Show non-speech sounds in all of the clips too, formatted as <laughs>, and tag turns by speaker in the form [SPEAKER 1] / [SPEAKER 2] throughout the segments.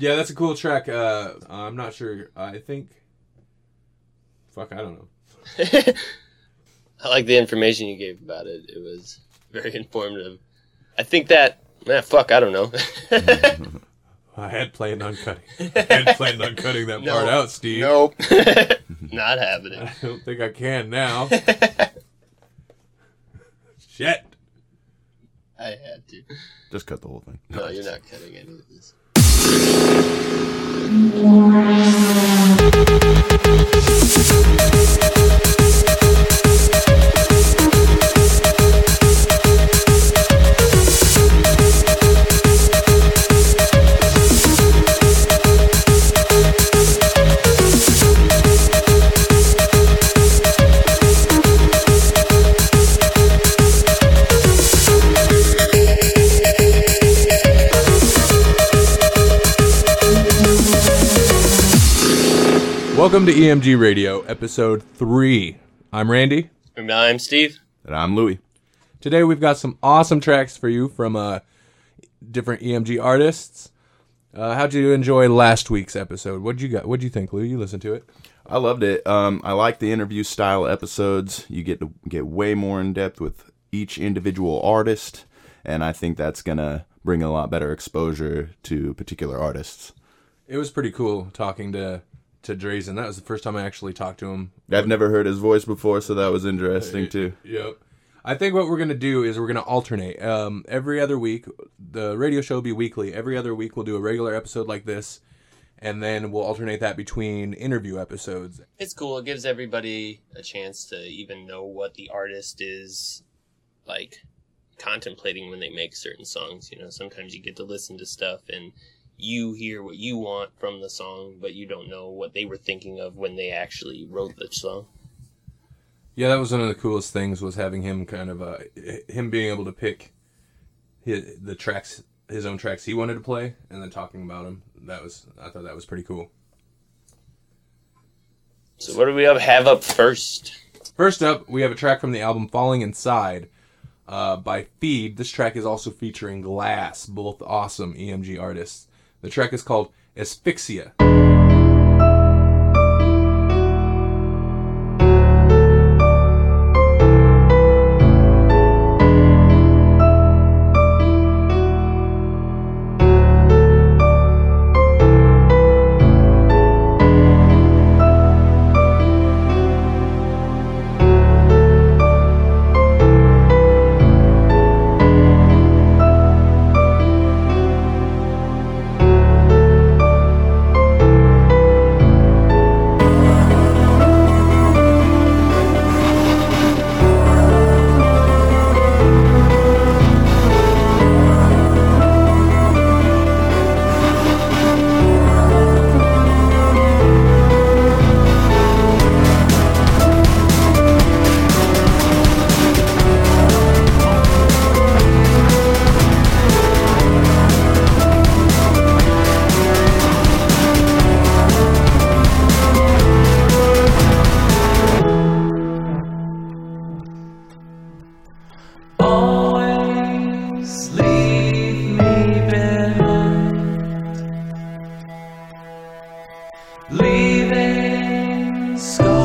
[SPEAKER 1] Yeah, that's a cool track. Uh, I'm not sure. I think. Fuck, I don't know. <laughs>
[SPEAKER 2] I like the information you gave about it. It was very informative. I think that, man, fuck, I don't know. <laughs>
[SPEAKER 1] I had planned on cutting. <laughs> I had planned on cutting that
[SPEAKER 2] No.
[SPEAKER 1] part out, Steve.
[SPEAKER 2] nope. Not happening.
[SPEAKER 1] I don't think I can now. Shit.
[SPEAKER 2] I had to.
[SPEAKER 3] Just cut the whole thing.
[SPEAKER 2] No, you're not cutting any of this.
[SPEAKER 1] Welcome to EMG Radio, episode three. I'm Randy.
[SPEAKER 2] And I'm Steve.
[SPEAKER 3] And I'm Louie.
[SPEAKER 1] Today we've got some awesome tracks for you from uh, different EMG artists. Uh, how'd you enjoy last week's episode? What'd you got? What'd you think, Lou? You listened to it?
[SPEAKER 3] I loved it. Um, I like the interview style episodes. You get to get way more in depth with each individual artist, and I think that's gonna bring a lot better exposure to particular artists.
[SPEAKER 1] It was pretty cool talking to to Drazen. That was the first time I actually talked to him.
[SPEAKER 3] I've never heard his voice before, so that was interesting too.
[SPEAKER 1] Yep. I think what we're gonna do is we're gonna alternate. Um, every other week, the radio show will be weekly. Every other week, we'll do a regular episode like this, and then we'll alternate that between interview episodes.
[SPEAKER 2] It's cool. It gives everybody a chance to even know what the artist is like contemplating when they make certain songs. You know, sometimes you get to listen to stuff and you hear what you want from the song, but you don't know what they were thinking of when they actually wrote the song.
[SPEAKER 1] Yeah, that was one of the coolest things was having him kind of uh, him being able to pick his, the tracks, his own tracks he wanted to play, and then talking about them. That was I thought that was pretty cool.
[SPEAKER 2] So what do we have, have up first?
[SPEAKER 1] First up, we have a track from the album Falling Inside uh, by Feed. This track is also featuring Glass, both awesome EMG artists. The track is called Asphyxia. waving sky.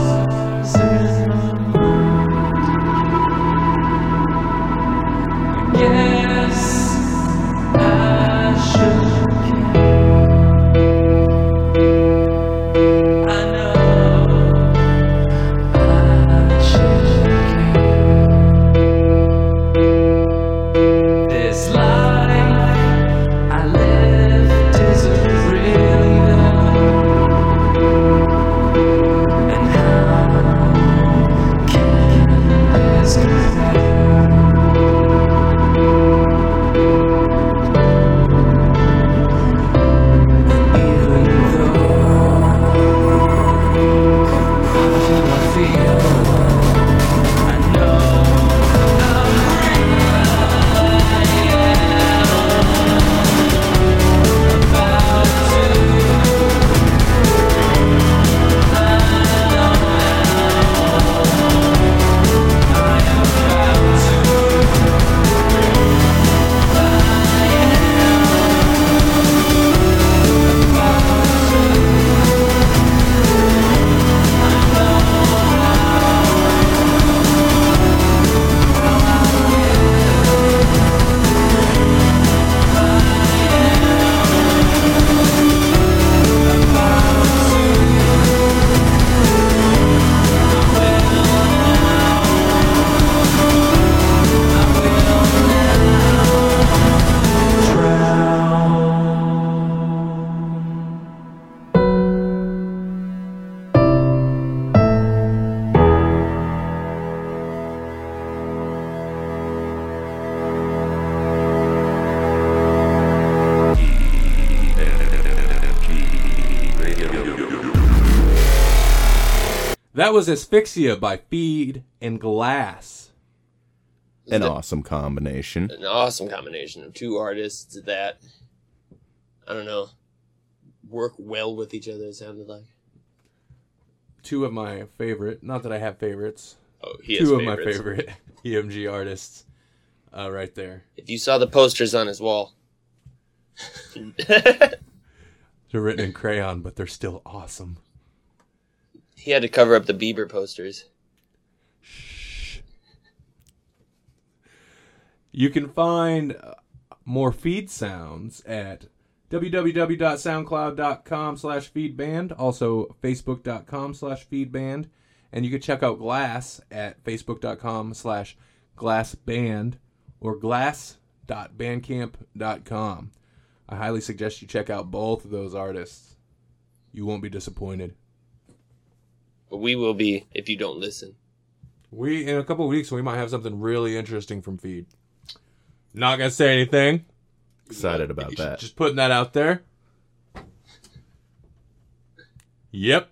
[SPEAKER 1] That was Asphyxia by Feed and Glass.
[SPEAKER 3] An
[SPEAKER 2] The-
[SPEAKER 3] awesome combination.
[SPEAKER 2] An awesome combination of two artists that I don't know work well with each other. It sounded like.
[SPEAKER 1] Two of my favorite, not that I have favorites,
[SPEAKER 2] Oh, he has
[SPEAKER 1] two of my favorite <laughs> EMG artists uh, right there.
[SPEAKER 2] If you saw the posters on his wall, <laughs>
[SPEAKER 1] They're written in crayon, but they're still awesome.
[SPEAKER 2] He had to cover up the Bieber posters.
[SPEAKER 1] You can find uh, more feed sounds at www.soundcloud.com slash feedband, also facebook.com slash feedband, and you can check out Glass at facebook.com slash glassband or glass.bandcamp.com. I highly suggest you check out both of those artists. You won't be disappointed.
[SPEAKER 2] But we will be if you don't listen.
[SPEAKER 1] We in a couple of weeks we might have something really interesting from Feed. Not gonna say anything.
[SPEAKER 3] Excited about that.
[SPEAKER 1] Just putting that out there. Yep.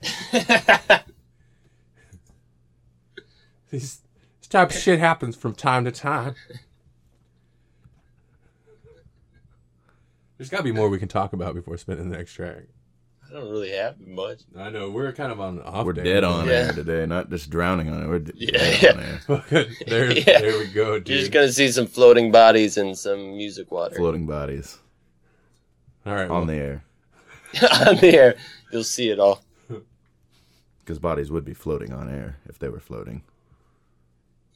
[SPEAKER 1] <laughs> this, this type of shit happens from time to time. There's got to be more we can talk about before spinning the next track.
[SPEAKER 2] I don't really have much.
[SPEAKER 1] I know we're kind of on off.
[SPEAKER 3] We're
[SPEAKER 1] day.
[SPEAKER 3] dead on
[SPEAKER 2] Yeah.
[SPEAKER 3] air today, not just drowning on it. We're d-
[SPEAKER 2] Yeah,
[SPEAKER 3] dead on air. <laughs> <laughs>
[SPEAKER 1] there,
[SPEAKER 2] Yeah.
[SPEAKER 1] there we go, dude.
[SPEAKER 2] You're just gonna see some floating bodies and some music water
[SPEAKER 3] Floating bodies
[SPEAKER 1] All right,
[SPEAKER 3] on
[SPEAKER 1] well,
[SPEAKER 3] the air. <laughs>
[SPEAKER 2] on the air. You'll see it all.
[SPEAKER 3] Because bodies would be floating on air if they were floating,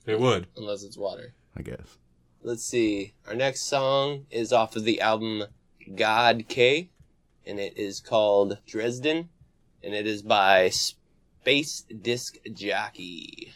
[SPEAKER 1] it would.
[SPEAKER 2] unless it's water.
[SPEAKER 3] I guess.
[SPEAKER 2] Let's see. Our next song is off of the album God K, and it is called Dresden, and it is by Space Disc Jockey.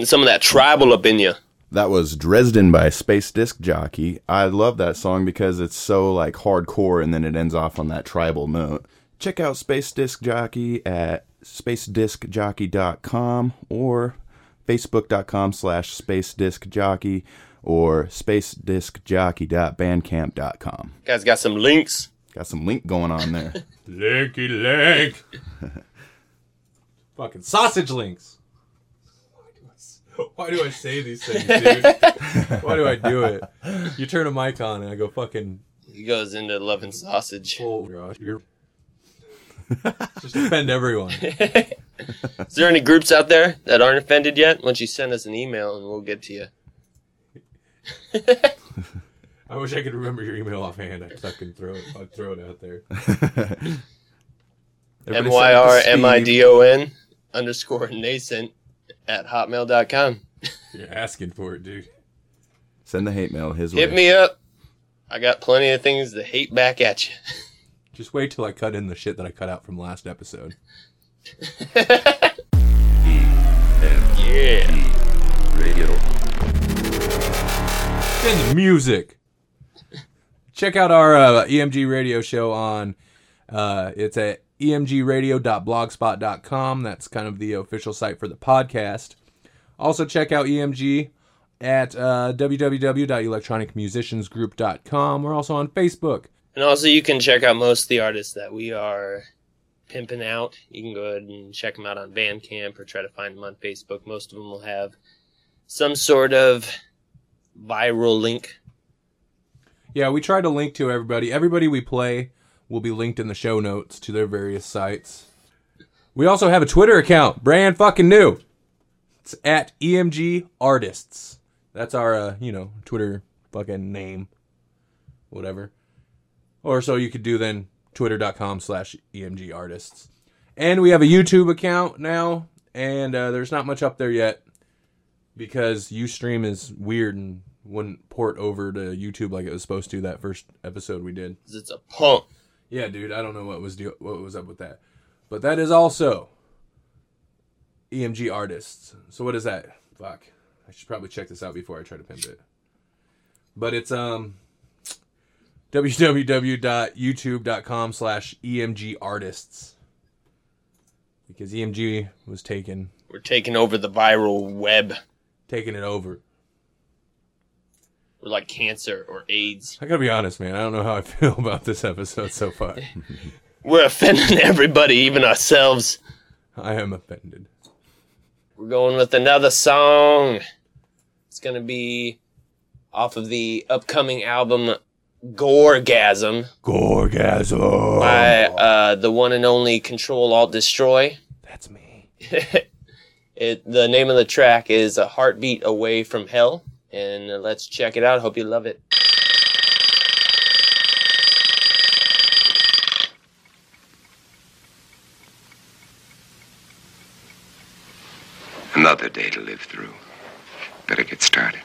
[SPEAKER 2] Getting some of that tribal up in you.
[SPEAKER 3] That was Dresden by Space Disc Jockey. I love that song because it's so like hardcore and then it ends off on that tribal note. Check out Space Disc Jockey at spacediscjockey.com or facebook.com slash space disc jockey or spacediscjockey.bandcamp.com.
[SPEAKER 2] Guys got some links.
[SPEAKER 3] Got some link going on there. <laughs>
[SPEAKER 1] Linky link. <laughs> Fucking sausage links. <laughs> Why do I say these things, dude? <laughs> Why do I do it? You turn a mic on and I go fucking
[SPEAKER 2] He goes into loving sausage.
[SPEAKER 1] full. Gosh, you're <laughs> just offend everyone.
[SPEAKER 2] Is there any groups out there that aren't offended yet? Why don't you send us an email and we'll get to you.
[SPEAKER 1] I wish I could remember your email offhand. I fucking throw it. I'd throw it out there.
[SPEAKER 2] M
[SPEAKER 3] Everybody
[SPEAKER 2] Y
[SPEAKER 3] send it to
[SPEAKER 2] R
[SPEAKER 3] Steve.
[SPEAKER 2] M I D O N underscore nascent at hotmail.com.
[SPEAKER 1] You're asking for it, dude.
[SPEAKER 3] Send the hate mail his
[SPEAKER 2] Hit
[SPEAKER 3] way.
[SPEAKER 2] me up. I got plenty of things to hate back at you. <laughs>
[SPEAKER 1] Just wait till I cut in the shit that I cut out from last episode. <laughs>
[SPEAKER 2] Yeah.
[SPEAKER 1] in the music. Check out our uh, EMG radio show on. Uh, it's at emgradio.blogspot.com. That's kind of the official site for the podcast. Also, check out EMG at uh, www.electronicmusiciansgroup.com. We're also on Facebook.
[SPEAKER 2] And also, you can check out most of the artists that we are pimping out. You can go ahead and check them out on Bandcamp or try to find them on Facebook. Most of them will have some sort of viral link.
[SPEAKER 1] Yeah, we try to link to everybody. Everybody we play will be linked in the show notes to their various sites. We also have a Twitter account, brand fucking new. It's at EMG Artists. That's our, uh, you know, Twitter fucking name, whatever. Or so you could do then twitter.com slash EMG Artists. And we have a YouTube account now, and uh, there's not much up there yet because Ustream is weird and wouldn't port over to YouTube like it was supposed to that first episode we did.
[SPEAKER 2] It's a punk.
[SPEAKER 1] Yeah, dude, I don't know what was do- what was up with that, but that is also EMG artists. So what is that? Fuck, I should probably check this out before I try to pimp it. But it's um www.youtube.com slash EMG artists because EMG was taken
[SPEAKER 2] We're taking over the viral web.
[SPEAKER 1] taking it over.
[SPEAKER 2] We're like cancer or AIDS.
[SPEAKER 1] I gotta be honest, man. I don't know how I <laughs> feel about this episode so far. <laughs>
[SPEAKER 2] We're offending everybody, even ourselves.
[SPEAKER 1] I am offended.
[SPEAKER 2] We're going with another song. It's to be off of the upcoming album Gorgasm.
[SPEAKER 1] Gorgasm.
[SPEAKER 2] by uh, the one and only Control Alt Destroy.
[SPEAKER 1] That's me. <laughs>
[SPEAKER 2] It the name of the track is A Heartbeat Away from Hell, and let's check it out. Hope you love it.
[SPEAKER 4] Another day to live through. Better get started.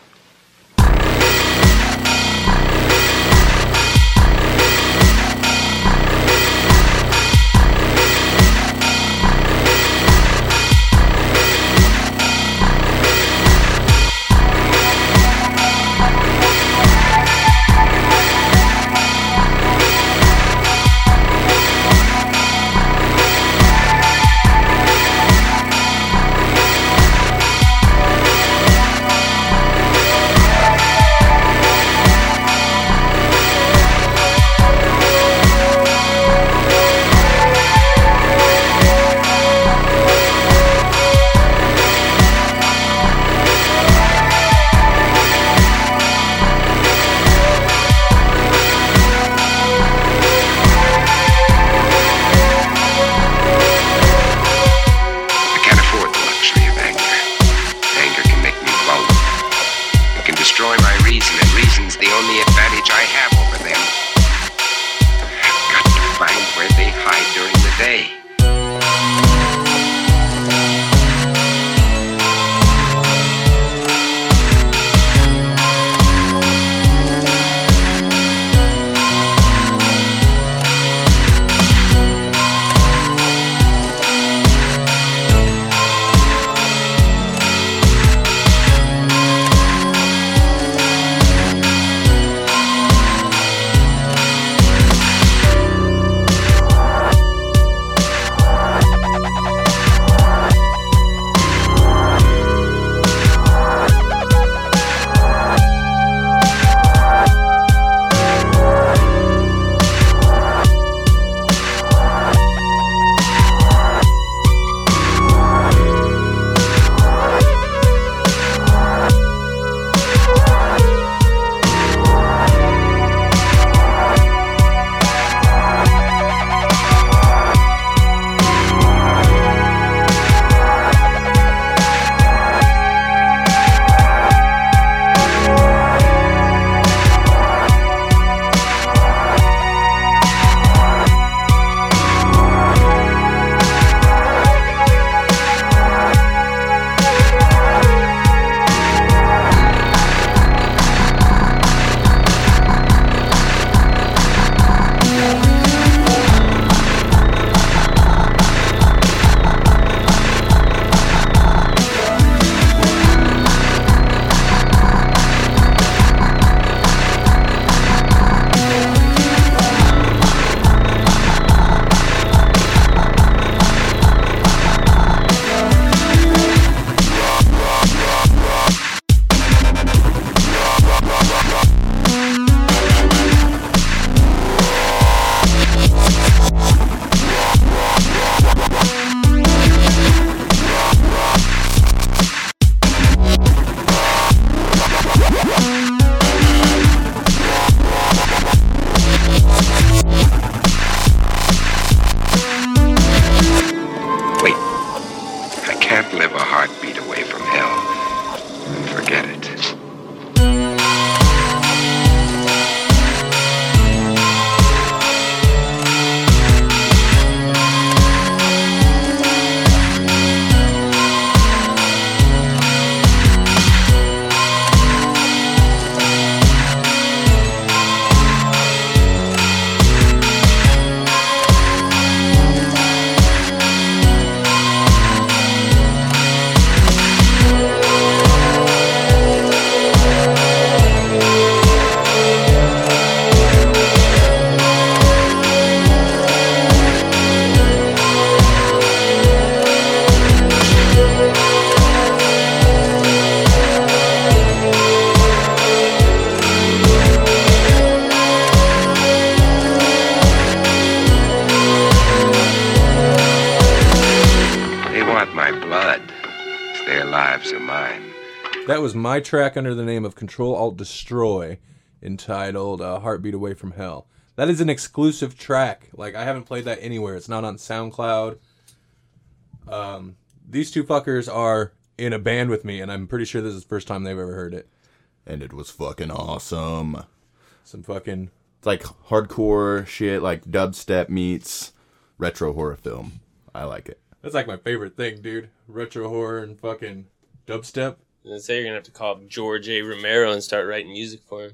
[SPEAKER 4] live a heartbeat away from hell. Forget it. My
[SPEAKER 1] track under the name of Control Alt Destroy, entitled uh, "Heartbeat Away from Hell." That is an exclusive track. Like I haven't played that anywhere. It's not on SoundCloud. Um, these two fuckers are in a band with me, and I'm pretty sure this is the first time they've ever heard it.
[SPEAKER 3] And it was fucking awesome.
[SPEAKER 1] Some fucking
[SPEAKER 3] It's like hardcore shit, like dubstep meets retro horror film. I like it.
[SPEAKER 1] that's like my favorite thing, dude. Retro horror and fucking dubstep.
[SPEAKER 2] And say you're gonna have to call up George A. Romero and start writing music for him.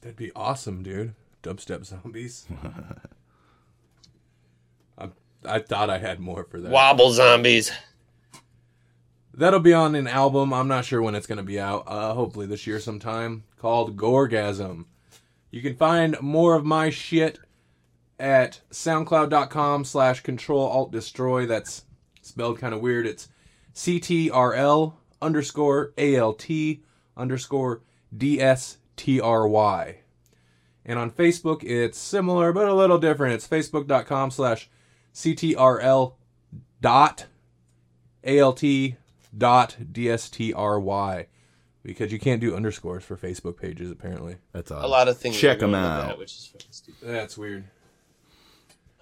[SPEAKER 1] That'd be awesome, dude. Dubstep zombies. <laughs> I, I thought I had more for that.
[SPEAKER 2] Wobble zombies.
[SPEAKER 1] That'll be on an album. I'm not sure when it's going to be out. Uh, hopefully this year sometime. Called Gorgasm. You can find more of my shit at soundcloud.com slash control alt destroy. That's spelled kind of weird. It's CTRL underscore ALT underscore DSTRY. And on Facebook, it's similar but a little different. It's facebook.com slash CTRL dot ALT dot DSTRY. Because you can't do underscores for Facebook pages, apparently.
[SPEAKER 3] That's all.
[SPEAKER 2] A lot of things.
[SPEAKER 3] Check them out.
[SPEAKER 2] That, which is fucking stupid.
[SPEAKER 1] That's weird.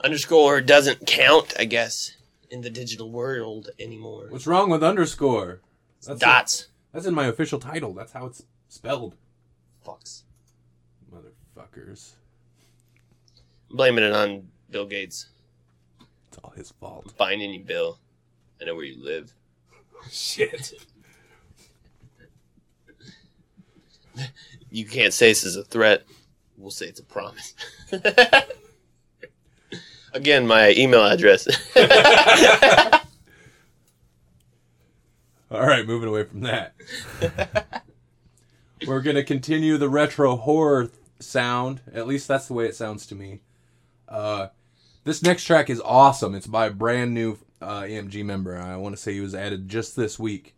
[SPEAKER 2] Underscore doesn't count, I guess, in the digital world anymore.
[SPEAKER 1] What's wrong with underscore? That's
[SPEAKER 2] Dots.
[SPEAKER 1] that's in my official title. That's how it's spelled.
[SPEAKER 2] Fucks.
[SPEAKER 1] Motherfuckers.
[SPEAKER 2] Blaming it on Bill Gates.
[SPEAKER 1] It's all his fault.
[SPEAKER 2] Finding you, Bill. I know where you live. <laughs>
[SPEAKER 1] Shit.
[SPEAKER 2] You can't say this is a threat. We'll say it's a promise. <laughs> Again, my email address. <laughs>
[SPEAKER 1] All right, moving away from that. We're going to continue the retro horror sound. At least that's the way it sounds to me. Uh, this next track is awesome. It's by a brand new uh, EMG member. I want to say he was added just this week.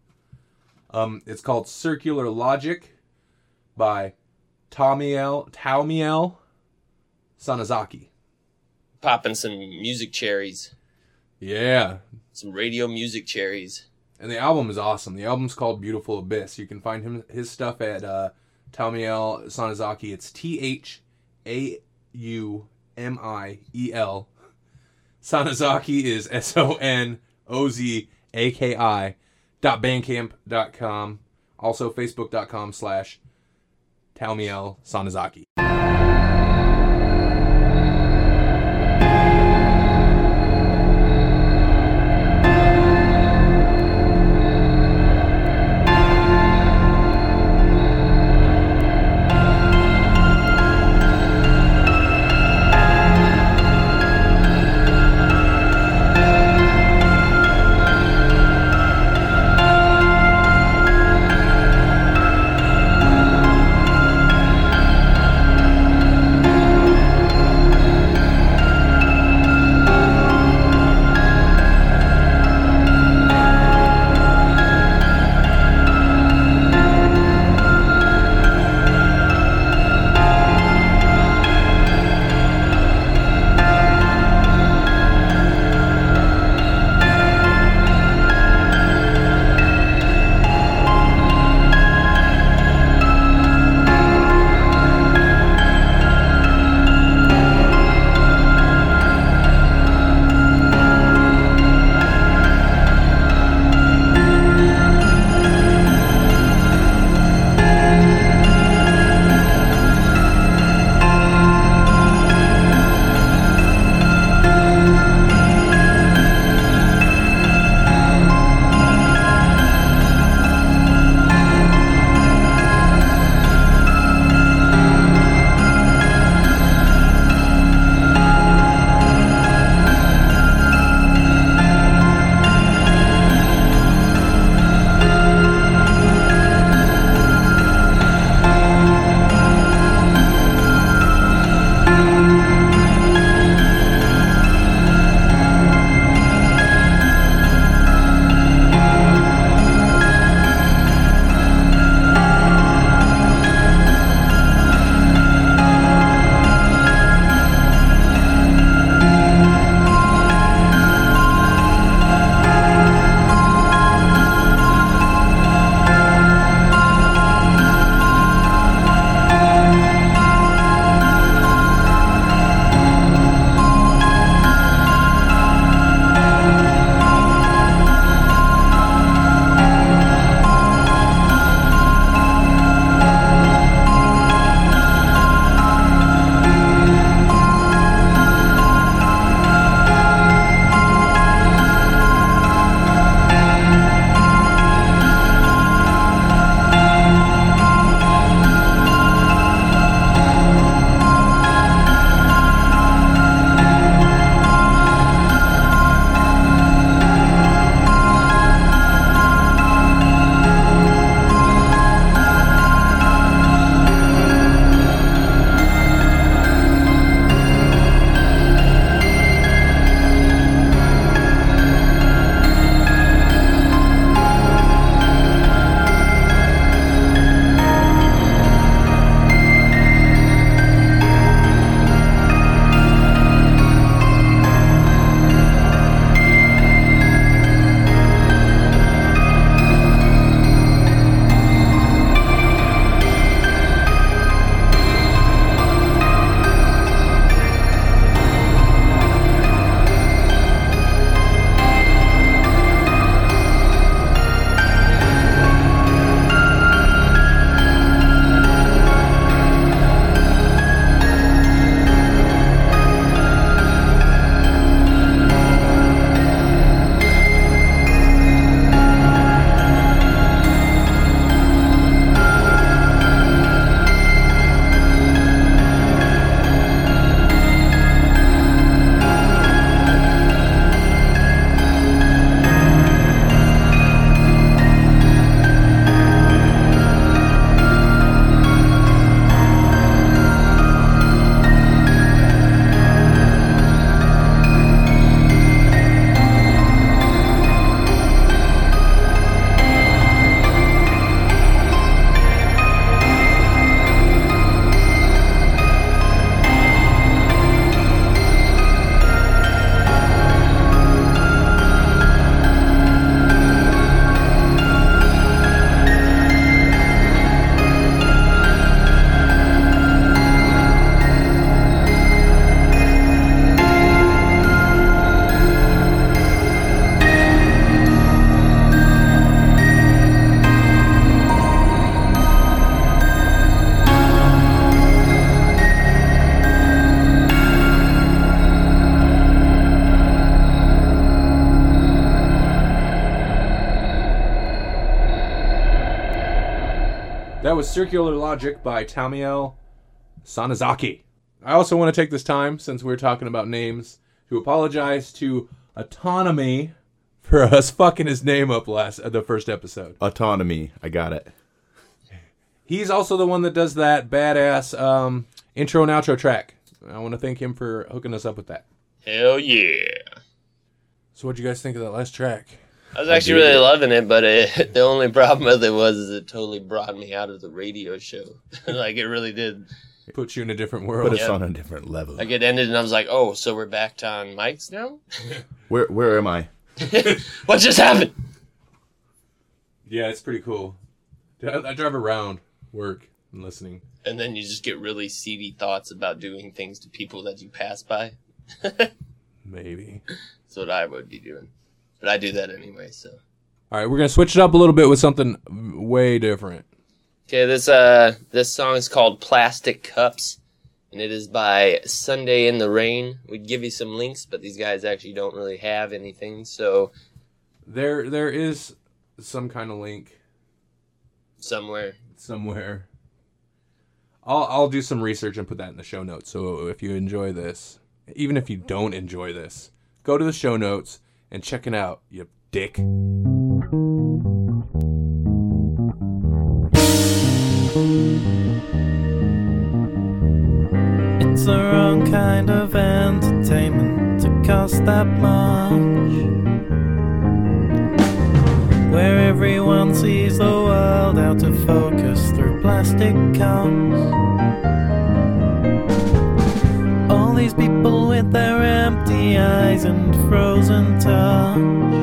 [SPEAKER 1] Um, it's called Circular Logic by Tamiel Thaumiel Sonozaki.
[SPEAKER 2] Popping some music cherries.
[SPEAKER 1] Yeah,
[SPEAKER 2] Some radio music cherries.
[SPEAKER 1] And the album is awesome. The album's called Beautiful Abyss. You can find him his stuff at uh, Thaumiel Sonozaki. It's T H A U M I E L. Sonozaki is S O N O Z A K I dot bandcamp dot com. Also facebook.com slash Thaumiel Sonozaki. That was Circular Logic by Thaumiel Sonozaki. I also want to take this time, since we're talking about names, to apologize to Autonami for us <laughs> fucking his name up last uh, the first episode.
[SPEAKER 3] Autonami. I got it.
[SPEAKER 1] He's also the one that does that badass um, intro and outro track. I want to thank him for hooking us up with that.
[SPEAKER 2] Hell yeah.
[SPEAKER 1] So, what'd you guys think of that last track?
[SPEAKER 2] I was actually really loving it, but it, <laughs> the only problem with it was is it totally brought me out of the radio show. <laughs> like it really did.
[SPEAKER 1] Put you in a different
[SPEAKER 3] But
[SPEAKER 1] world.
[SPEAKER 3] it's
[SPEAKER 2] Yeah.
[SPEAKER 3] on a different level.
[SPEAKER 2] Like it ended, and I was like, "Oh, so we're back to on mics now? <laughs>
[SPEAKER 3] Where where am I?
[SPEAKER 2] what just happened?"
[SPEAKER 1] Yeah, it's pretty cool. I, I drive around work and listening.
[SPEAKER 2] And then you just get really seedy thoughts about doing things to people that you pass by.
[SPEAKER 1] Maybe.
[SPEAKER 2] That's what I would be doing, but I do that anyway. So
[SPEAKER 1] All right, we're gonna switch it up a little bit with something way different.
[SPEAKER 2] okay, this uh this song is called "Plastic Cups." And it is by Sunday in the Rain. We'd give you some links, but these guys actually don't really have anything. So
[SPEAKER 1] There, there is some kind of link
[SPEAKER 2] somewhere
[SPEAKER 1] somewhere. I'll I'll do some research and put that in the show notes. So if you enjoy this, even if you don't enjoy this, go to the show notes and checking out. You dick.
[SPEAKER 5] It's the wrong kind of entertainment to cost that much. Where everyone sees the world out of focus through plastic cups. All these people with their empty eyes and frozen touch.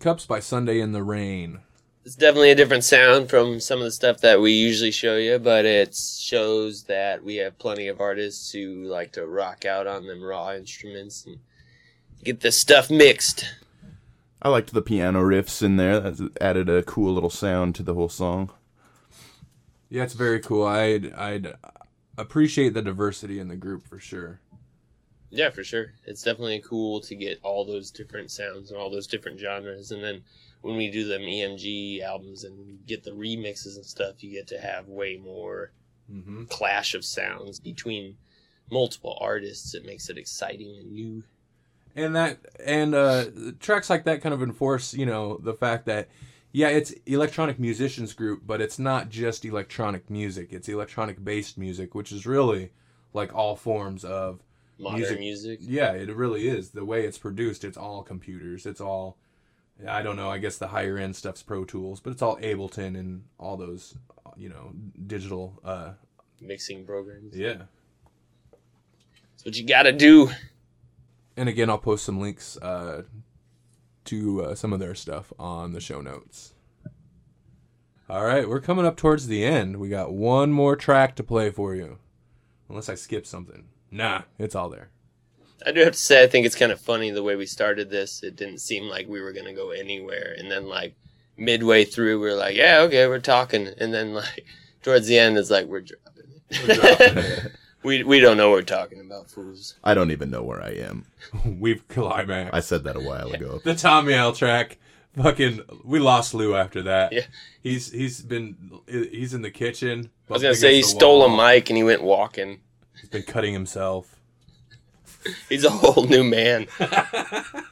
[SPEAKER 1] Cups by Sunday in the Rain.
[SPEAKER 2] It's definitely a different sound from some of the stuff that we usually show you, but it shows that we have plenty of artists who like to rock out on them raw instruments and get this stuff mixed.
[SPEAKER 3] I liked the piano riffs in there. That added a cool little sound to the whole song.
[SPEAKER 1] Yeah, it's very cool. I'd I'd appreciate the diversity in the group for sure.
[SPEAKER 2] Yeah, for sure. It's definitely cool to get all those different sounds and all those different genres. And then when we do them EMG albums and get the remixes and stuff, you get to have way more
[SPEAKER 1] Mm-hmm.
[SPEAKER 2] clash of sounds between multiple artists. It makes it exciting and new.
[SPEAKER 1] and that and uh tracks like that kind of enforce you know the fact that yeah it's electronic musicians group but it's not just electronic music it's electronic based music which is really like all forms of
[SPEAKER 2] Modern
[SPEAKER 1] Music.
[SPEAKER 2] music.
[SPEAKER 1] yeah it really is the way it's produced it's all computers it's all i don't know i guess the higher end stuff's pro tools but it's all ableton and all those you know digital uh
[SPEAKER 2] mixing programs.
[SPEAKER 1] yeah
[SPEAKER 2] That's what you gotta do.
[SPEAKER 1] and again, I'll post some links uh, to uh, some of their stuff on the show notes. All right, we're coming up towards the end. We got one more track to play for you, unless I skip something. Nah, it's all there.
[SPEAKER 2] I do have to say, I think it's kind of funny the way we started this. It didn't seem like we were gonna go anywhere, and then like midway through, we are like, "Yeah, okay, we're talking," and then <laughs> like towards the end, it's like we're dropping it. <laughs> we we don't know what we're talking about, fools.
[SPEAKER 3] I don't even know where I am. <laughs>
[SPEAKER 1] We've climaxed.
[SPEAKER 3] I said that a while ago.
[SPEAKER 1] the Tommy L track. Fucking, we lost Lou after that.
[SPEAKER 2] Yeah.
[SPEAKER 1] he's he's been he's in the kitchen.
[SPEAKER 2] I was gonna say he stole a mic and he went walking.
[SPEAKER 1] He's been cutting himself.
[SPEAKER 2] He's a whole new man. <laughs>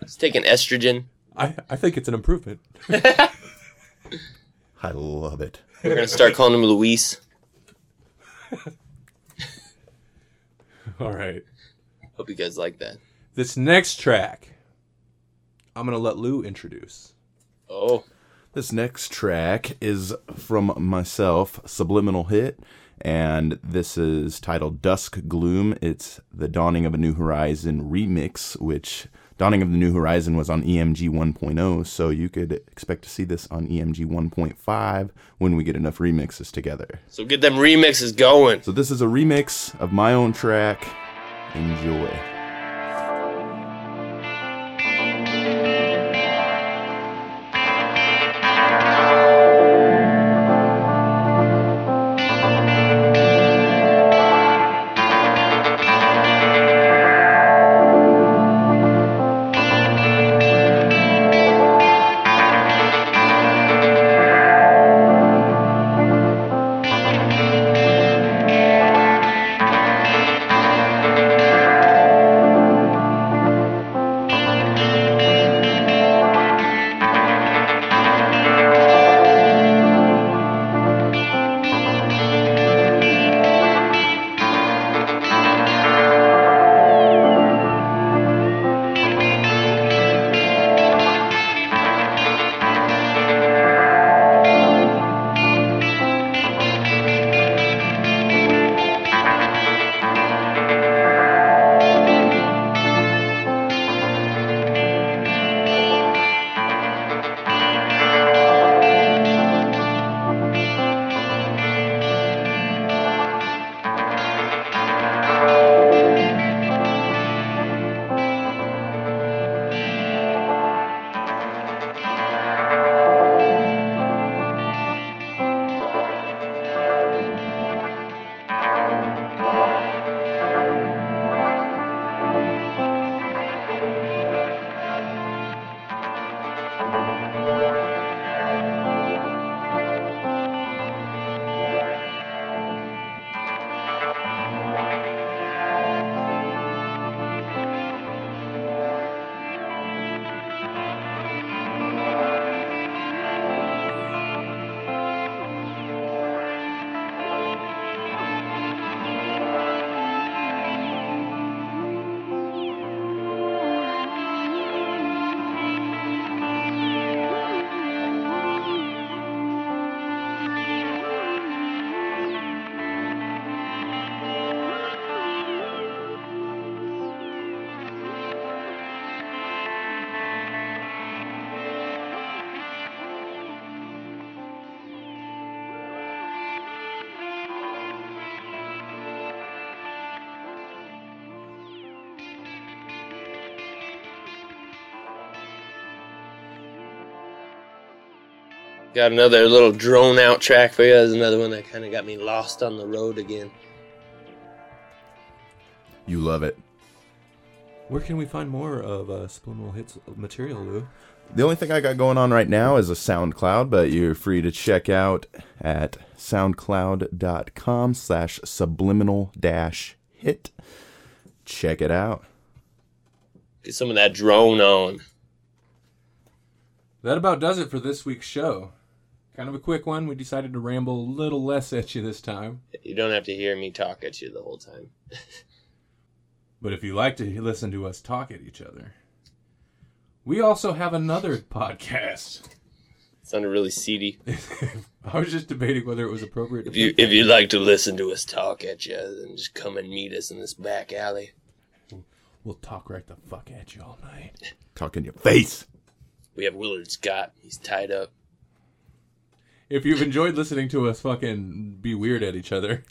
[SPEAKER 2] He's taking estrogen.
[SPEAKER 1] I I think it's an improvement. <laughs>
[SPEAKER 3] I love it.
[SPEAKER 2] We're gonna start calling him Luis. <laughs>
[SPEAKER 1] All right.
[SPEAKER 2] Hope you guys like that.
[SPEAKER 1] This next track, I'm gonna let Lou introduce.
[SPEAKER 2] Oh,
[SPEAKER 3] This next track is from myself, Subliminal Hit, and this is titled Dusk Gloom. It's the Dawning of a New Horizon remix, which Dawning of the New Horizon was on EMG 1.0, so you could expect to see this on EMG 1.5 when we get enough remixes together.
[SPEAKER 2] so get them remixes going.
[SPEAKER 3] So this is a remix of my own track. Enjoy.
[SPEAKER 2] Got another little drone out track for you. There's another one that kind of got me lost on the road again.
[SPEAKER 3] You love it.
[SPEAKER 1] Where can we find more of uh, Subliminal Hits material, Lou?
[SPEAKER 3] The only thing I got going on right now is a SoundCloud, but you're free to check out at soundcloud.com slash subliminal dash hit. Check it out.
[SPEAKER 2] Get some of that drone on.
[SPEAKER 1] That about does it for this week's show. Kind of a quick one. We decided to ramble a little less at you this time.
[SPEAKER 2] You don't have to hear me talk at you the whole time. <laughs>
[SPEAKER 1] But if you like to listen to us talk at each other, we also have another podcast.
[SPEAKER 2] sounded really seedy. <laughs>
[SPEAKER 1] I was just debating whether it was appropriate.
[SPEAKER 2] If you if you'd like to listen to us talk at you, then just come and meet us in this back alley.
[SPEAKER 1] we'll talk right the fuck at you all night.
[SPEAKER 3] Talk in your face.
[SPEAKER 2] We have Willard Scott. He's tied up.
[SPEAKER 1] If you've enjoyed listening to us fucking be weird at each other,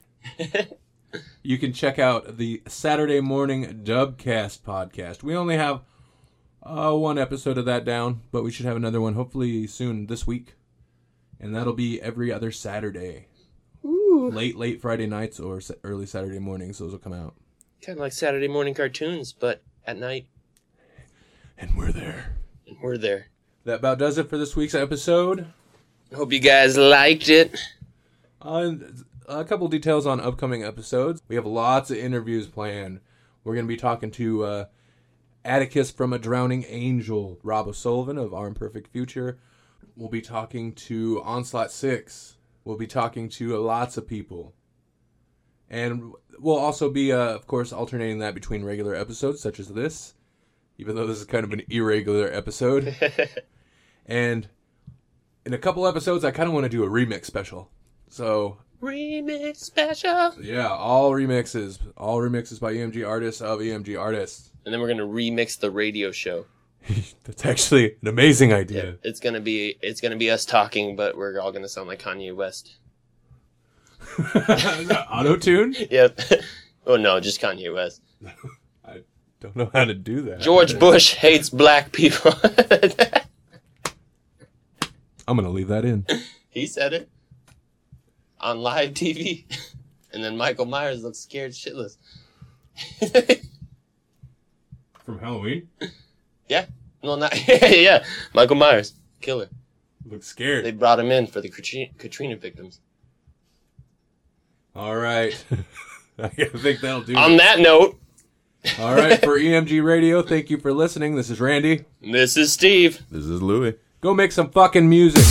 [SPEAKER 1] <laughs> you can check out the Saturday morning Dubcast podcast. We only have uh, one episode of that down, but we should have another one hopefully soon this week, and that'll be every other Saturday. Late, late Friday nights or early Saturday mornings. Those will come out,
[SPEAKER 2] Kind of like Saturday morning cartoons, but at night.
[SPEAKER 1] and we're there.
[SPEAKER 2] And we're there.
[SPEAKER 1] That about does it for this week's episode.
[SPEAKER 2] Hope you guys liked it.
[SPEAKER 1] Uh, a couple details on upcoming episodes. We have lots of interviews planned. We're going to be talking to uh, Atticus from A Drowning Angel, Rob O'Sullivan of Our Imperfect Future. We'll be talking to Onslaught 6. We'll be talking to lots of people. And we'll also be, uh, of course, alternating that between regular episodes such as this, even though this is kind of an irregular episode. <laughs> and in a couple episodes, I kind of want to do a remix special. So
[SPEAKER 2] Remix special.
[SPEAKER 1] yeah, all remixes, all remixes by EMG artists of EMG artists.
[SPEAKER 2] And then we're gonna remix the radio show. <laughs>
[SPEAKER 1] That's actually an amazing idea.
[SPEAKER 2] It's gonna be it's gonna be us talking, but we're all gonna sound like Kanye West. <laughs>
[SPEAKER 1] Auto tune? <laughs>
[SPEAKER 2] Yep. oh no, just Kanye West.
[SPEAKER 1] I don't know how to do that.
[SPEAKER 2] George Bush hates black people.
[SPEAKER 1] I'm gonna leave that in. <laughs>
[SPEAKER 2] he said it on live TV, <laughs> and then Michael Myers looks scared shitless. <laughs>
[SPEAKER 1] From Halloween.
[SPEAKER 2] yeah, no, not yeah. Michael Myers, killer.
[SPEAKER 1] Looks scared.
[SPEAKER 2] They brought him in for the Katrina, Katrina victims.
[SPEAKER 1] All right. I think that'll do.
[SPEAKER 2] On that note,
[SPEAKER 1] All right, for EMG Radio, thank you for listening. This is Randy.
[SPEAKER 2] this is Steve.
[SPEAKER 3] This is Louis.
[SPEAKER 1] Go make some fucking music.